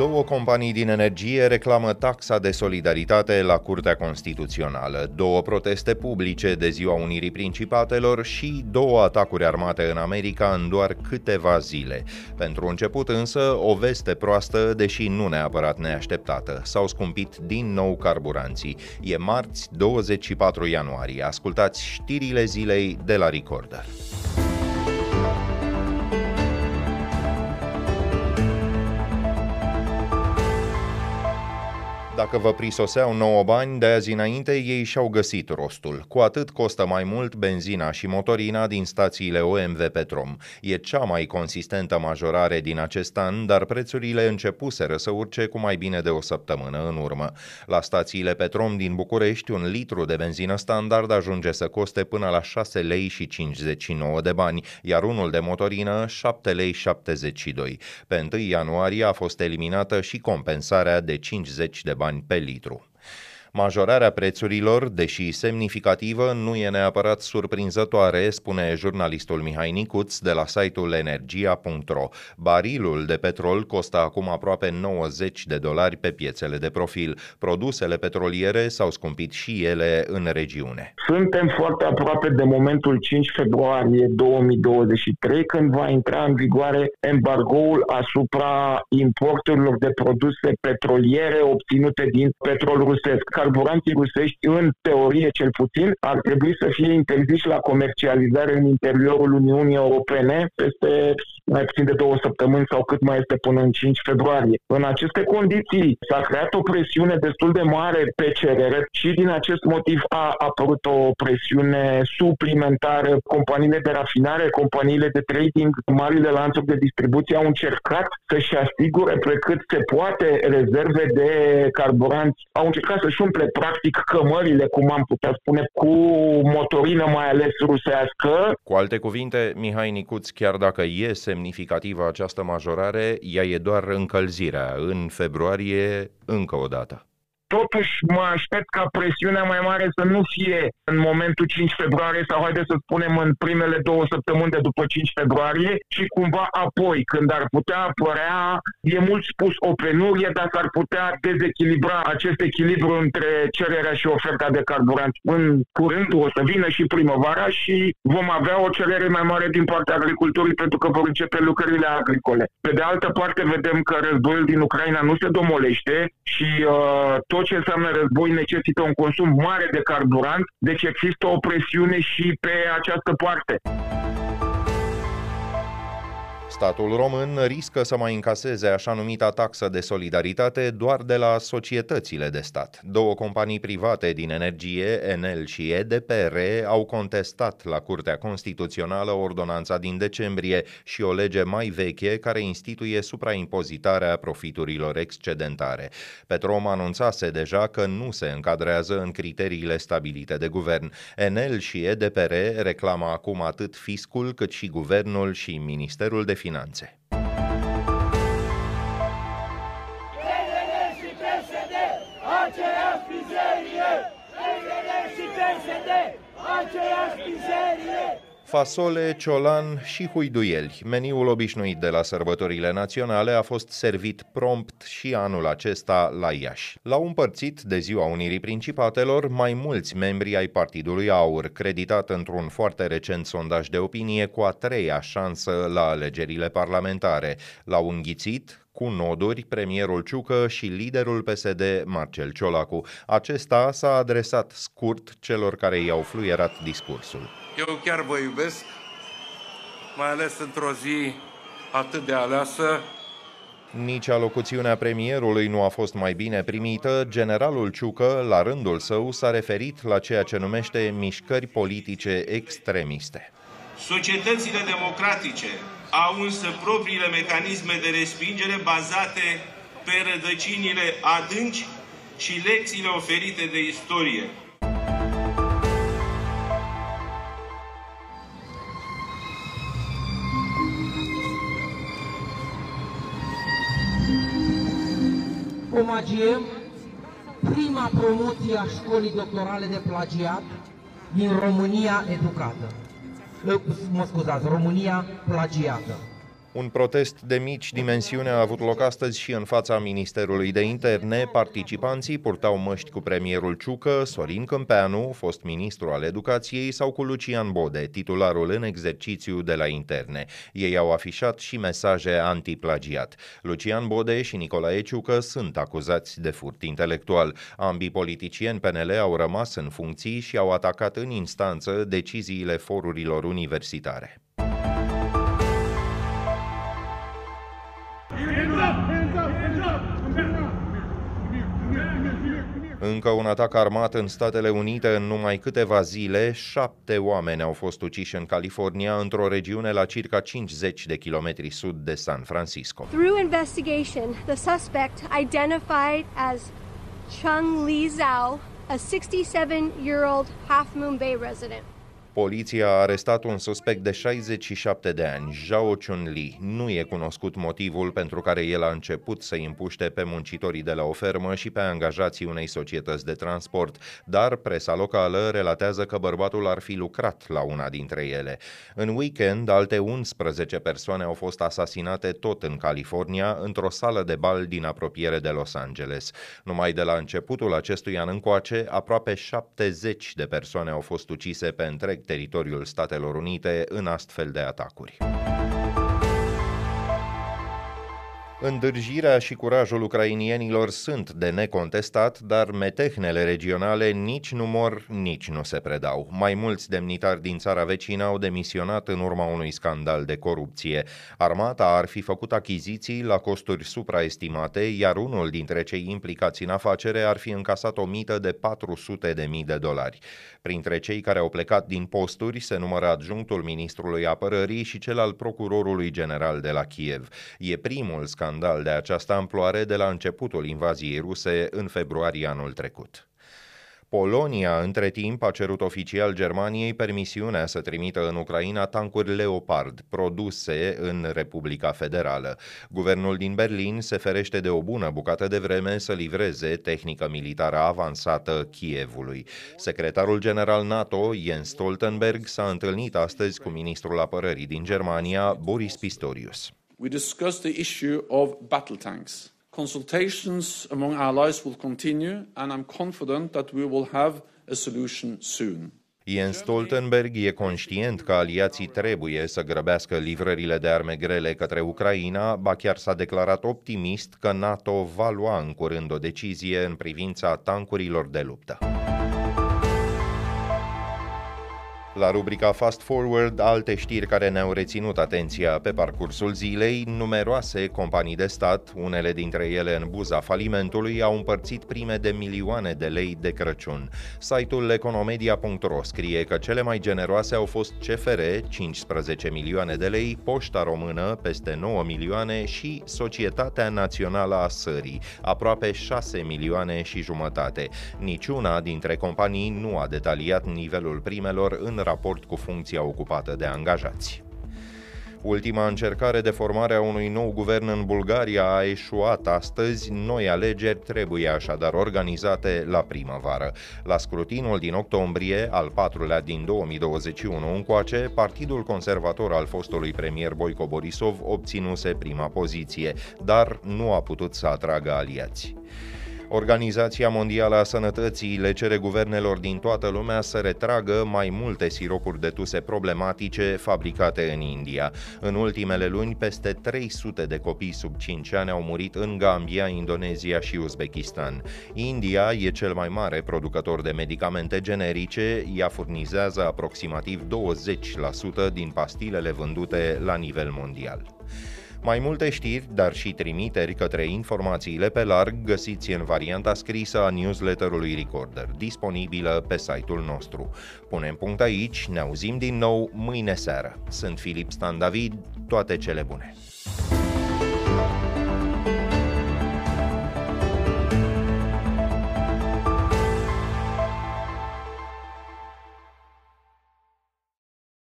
Două companii din energie reclamă taxa de solidaritate la Curtea Constituțională, două proteste publice de ziua Unirii Principatelor și două atacuri armate în America în doar câteva zile. Pentru început însă, o veste proastă, deși nu neapărat neașteptată. S-au scumpit din nou carburanții. E marți, 24 ianuarie. Ascultați știrile zilei de la Recorder. Dacă vă prisoseau 9 bani de azi înainte, ei și-au găsit rostul. Cu atât costă mai mult benzina și motorina din stațiile OMV Petrom. E cea mai consistentă majorare din acest an, dar prețurile începuseră să urce cu mai bine de o săptămână în urmă. La stațiile Petrom din București, un litru de benzină standard ajunge să coste până la 6 lei și 59 de bani, iar unul de motorină 7 lei 72. Pe 1 ianuarie a fost eliminată și compensarea de 50 de bani bani pe litru. Majorarea prețurilor, deși semnificativă, nu e neapărat surprinzătoare, spune jurnalistul Mihai Nicuț de la site-ul energia.ro. Barilul de petrol costă acum aproape 90 de dolari pe piețele de profil. Produsele petroliere s-au scumpit și ele în regiune. Suntem foarte aproape de momentul 5 februarie 2023, când va intra în vigoare embargoul asupra importurilor de produse petroliere obținute din petrol rusesc carburanții rusești, în teorie cel puțin, ar trebui să fie interziși la comercializare în interiorul Uniunii Europene peste mai puțin de două săptămâni sau cât mai este până în 5 februarie. În aceste condiții s-a creat o presiune destul de mare pe cerere și din acest motiv a apărut o presiune suplimentară. Companiile de rafinare, companiile de trading, marile lanțuri de distribuție au încercat să-și asigure pe cât se poate rezerve de carburanți. Au încercat să-și umple practic cămările, cum am putea spune, cu motorină mai ales rusească. Cu alte cuvinte, Mihai Nicuț, chiar dacă e semnificativă această majorare, ea e doar încălzirea. În februarie, încă o dată. Totuși mă aștept ca presiunea mai mare să nu fie în momentul 5 februarie sau haide să spunem în primele două săptămâni de după 5 februarie, ci cumva apoi, când ar putea apărea, e mult spus o penurie, dar s-ar putea dezechilibra acest echilibru între cererea și oferta de carburant. În curând o să vină și primăvara și vom avea o cerere mai mare din partea agriculturii pentru că vor începe lucrările agricole. Pe de altă parte, vedem că războiul din Ucraina nu se domolește și uh, tot tot ce înseamnă război necesită un consum mare de carburant, deci există o presiune și pe această parte. Statul român riscă să mai încaseze așa numita taxă de solidaritate doar de la societățile de stat. Două companii private din energie, Enel și EDPR, au contestat la Curtea Constituțională ordonanța din decembrie și o lege mai veche care instituie supraimpozitarea profiturilor excedentare. Petrom anunțase deja că nu se încadrează în criteriile stabilite de guvern. Enel și EDPR reclamă acum atât fiscul cât și guvernul și Ministerul de Finanțe finanțe. Fasole, ciolan și huiduieli. Meniul obișnuit de la sărbătorile naționale a fost servit prompt și anul acesta la Iași. L-au împărțit de ziua Unirii Principatelor mai mulți membri ai Partidului Aur, creditat într-un foarte recent sondaj de opinie cu a treia șansă la alegerile parlamentare. L-au înghițit cu noduri premierul Ciucă și liderul PSD Marcel Ciolacu. Acesta s-a adresat scurt celor care i-au fluierat discursul. Eu chiar vă iubesc, mai ales într-o zi atât de aleasă. Nici alocuțiunea premierului nu a fost mai bine primită. Generalul Ciucă, la rândul său, s-a referit la ceea ce numește mișcări politice extremiste. Societățile democratice au însă propriile mecanisme de respingere bazate pe rădăcinile adânci și lecțiile oferite de istorie. omagiem prima promoție a școlii doctorale de plagiat din România educată. Mă scuzați, România plagiată. Un protest de mici dimensiune a avut loc astăzi și în fața Ministerului de Interne. Participanții purtau măști cu premierul Ciucă, Sorin Câmpeanu, fost ministru al educației, sau cu Lucian Bode, titularul în exercițiu de la Interne. Ei au afișat și mesaje antiplagiat. Lucian Bode și Nicolae Ciucă sunt acuzați de furt intelectual. Ambii politicieni PNL au rămas în funcții și au atacat în instanță deciziile forurilor universitare. Încă un atac armat în Statele Unite în numai câteva zile. Șapte oameni au fost uciși în California, într-o regiune la circa 50 de kilometri sud de San Francisco. Through investigation, the suspect identified as Chung Li Zhao, a 67-year-old Half Moon Bay resident. Poliția a arestat un suspect de 67 de ani, Zhao Chun-li. Nu e cunoscut motivul pentru care el a început să împuște pe muncitorii de la o fermă și pe angajații unei societăți de transport, dar presa locală relatează că bărbatul ar fi lucrat la una dintre ele. În weekend, alte 11 persoane au fost asasinate tot în California, într-o sală de bal din apropiere de Los Angeles. Numai de la începutul acestui an încoace, aproape 70 de persoane au fost ucise pe întreg teritoriul Statelor Unite în astfel de atacuri. Îndârjirea și curajul ucrainienilor sunt de necontestat, dar metehnele regionale nici nu mor, nici nu se predau. Mai mulți demnitari din țara vecină au demisionat în urma unui scandal de corupție. Armata ar fi făcut achiziții la costuri supraestimate, iar unul dintre cei implicați în afacere ar fi încasat o mită de 400 de mii de dolari. Printre cei care au plecat din posturi se numără adjunctul ministrului apărării și cel al procurorului general de la Kiev. E primul scandal scandal de această amploare de la începutul invaziei ruse în februarie anul trecut. Polonia, între timp, a cerut oficial Germaniei permisiunea să trimită în Ucraina tancuri Leopard, produse în Republica Federală. Guvernul din Berlin se ferește de o bună bucată de vreme să livreze tehnică militară avansată Kievului. Secretarul general NATO, Jens Stoltenberg, s-a întâlnit astăzi cu ministrul apărării din Germania, Boris Pistorius. We discussed the issue of battle tanks. Consultations among allies will continue, and I'm confident that we will have a solution soon. Jens Stoltenberg e conștient că aliații trebuie să grăbească livrările de arme grele către Ucraina, ba chiar s-a declarat optimist că NATO va lua în curând o decizie în privința tancurilor de luptă. La rubrica Fast Forward, alte știri care ne-au reținut atenția pe parcursul zilei, numeroase companii de stat, unele dintre ele în buza falimentului, au împărțit prime de milioane de lei de Crăciun. Site-ul economedia.ro scrie că cele mai generoase au fost CFR, 15 milioane de lei, Poșta Română, peste 9 milioane și Societatea Națională a Sării, aproape 6 milioane și jumătate. Niciuna dintre companii nu a detaliat nivelul primelor în raport cu funcția ocupată de angajați. Ultima încercare de formare a unui nou guvern în Bulgaria a eșuat astăzi. Noi alegeri trebuie așadar organizate la primăvară. La scrutinul din octombrie, al patrulea din 2021 încoace, Partidul Conservator al fostului premier Boico Borisov obținuse prima poziție, dar nu a putut să atragă aliați. Organizația Mondială a Sănătății le cere guvernelor din toată lumea să retragă mai multe siropuri de tuse problematice fabricate în India. În ultimele luni, peste 300 de copii sub 5 ani au murit în Gambia, Indonezia și Uzbekistan. India e cel mai mare producător de medicamente generice, ea furnizează aproximativ 20% din pastilele vândute la nivel mondial. Mai multe știri, dar și trimiteri către informațiile pe larg găsiți în varianta scrisă a newsletterului Recorder, disponibilă pe site-ul nostru. Punem punct aici, ne auzim din nou mâine seară. Sunt Filip Stan David, toate cele bune!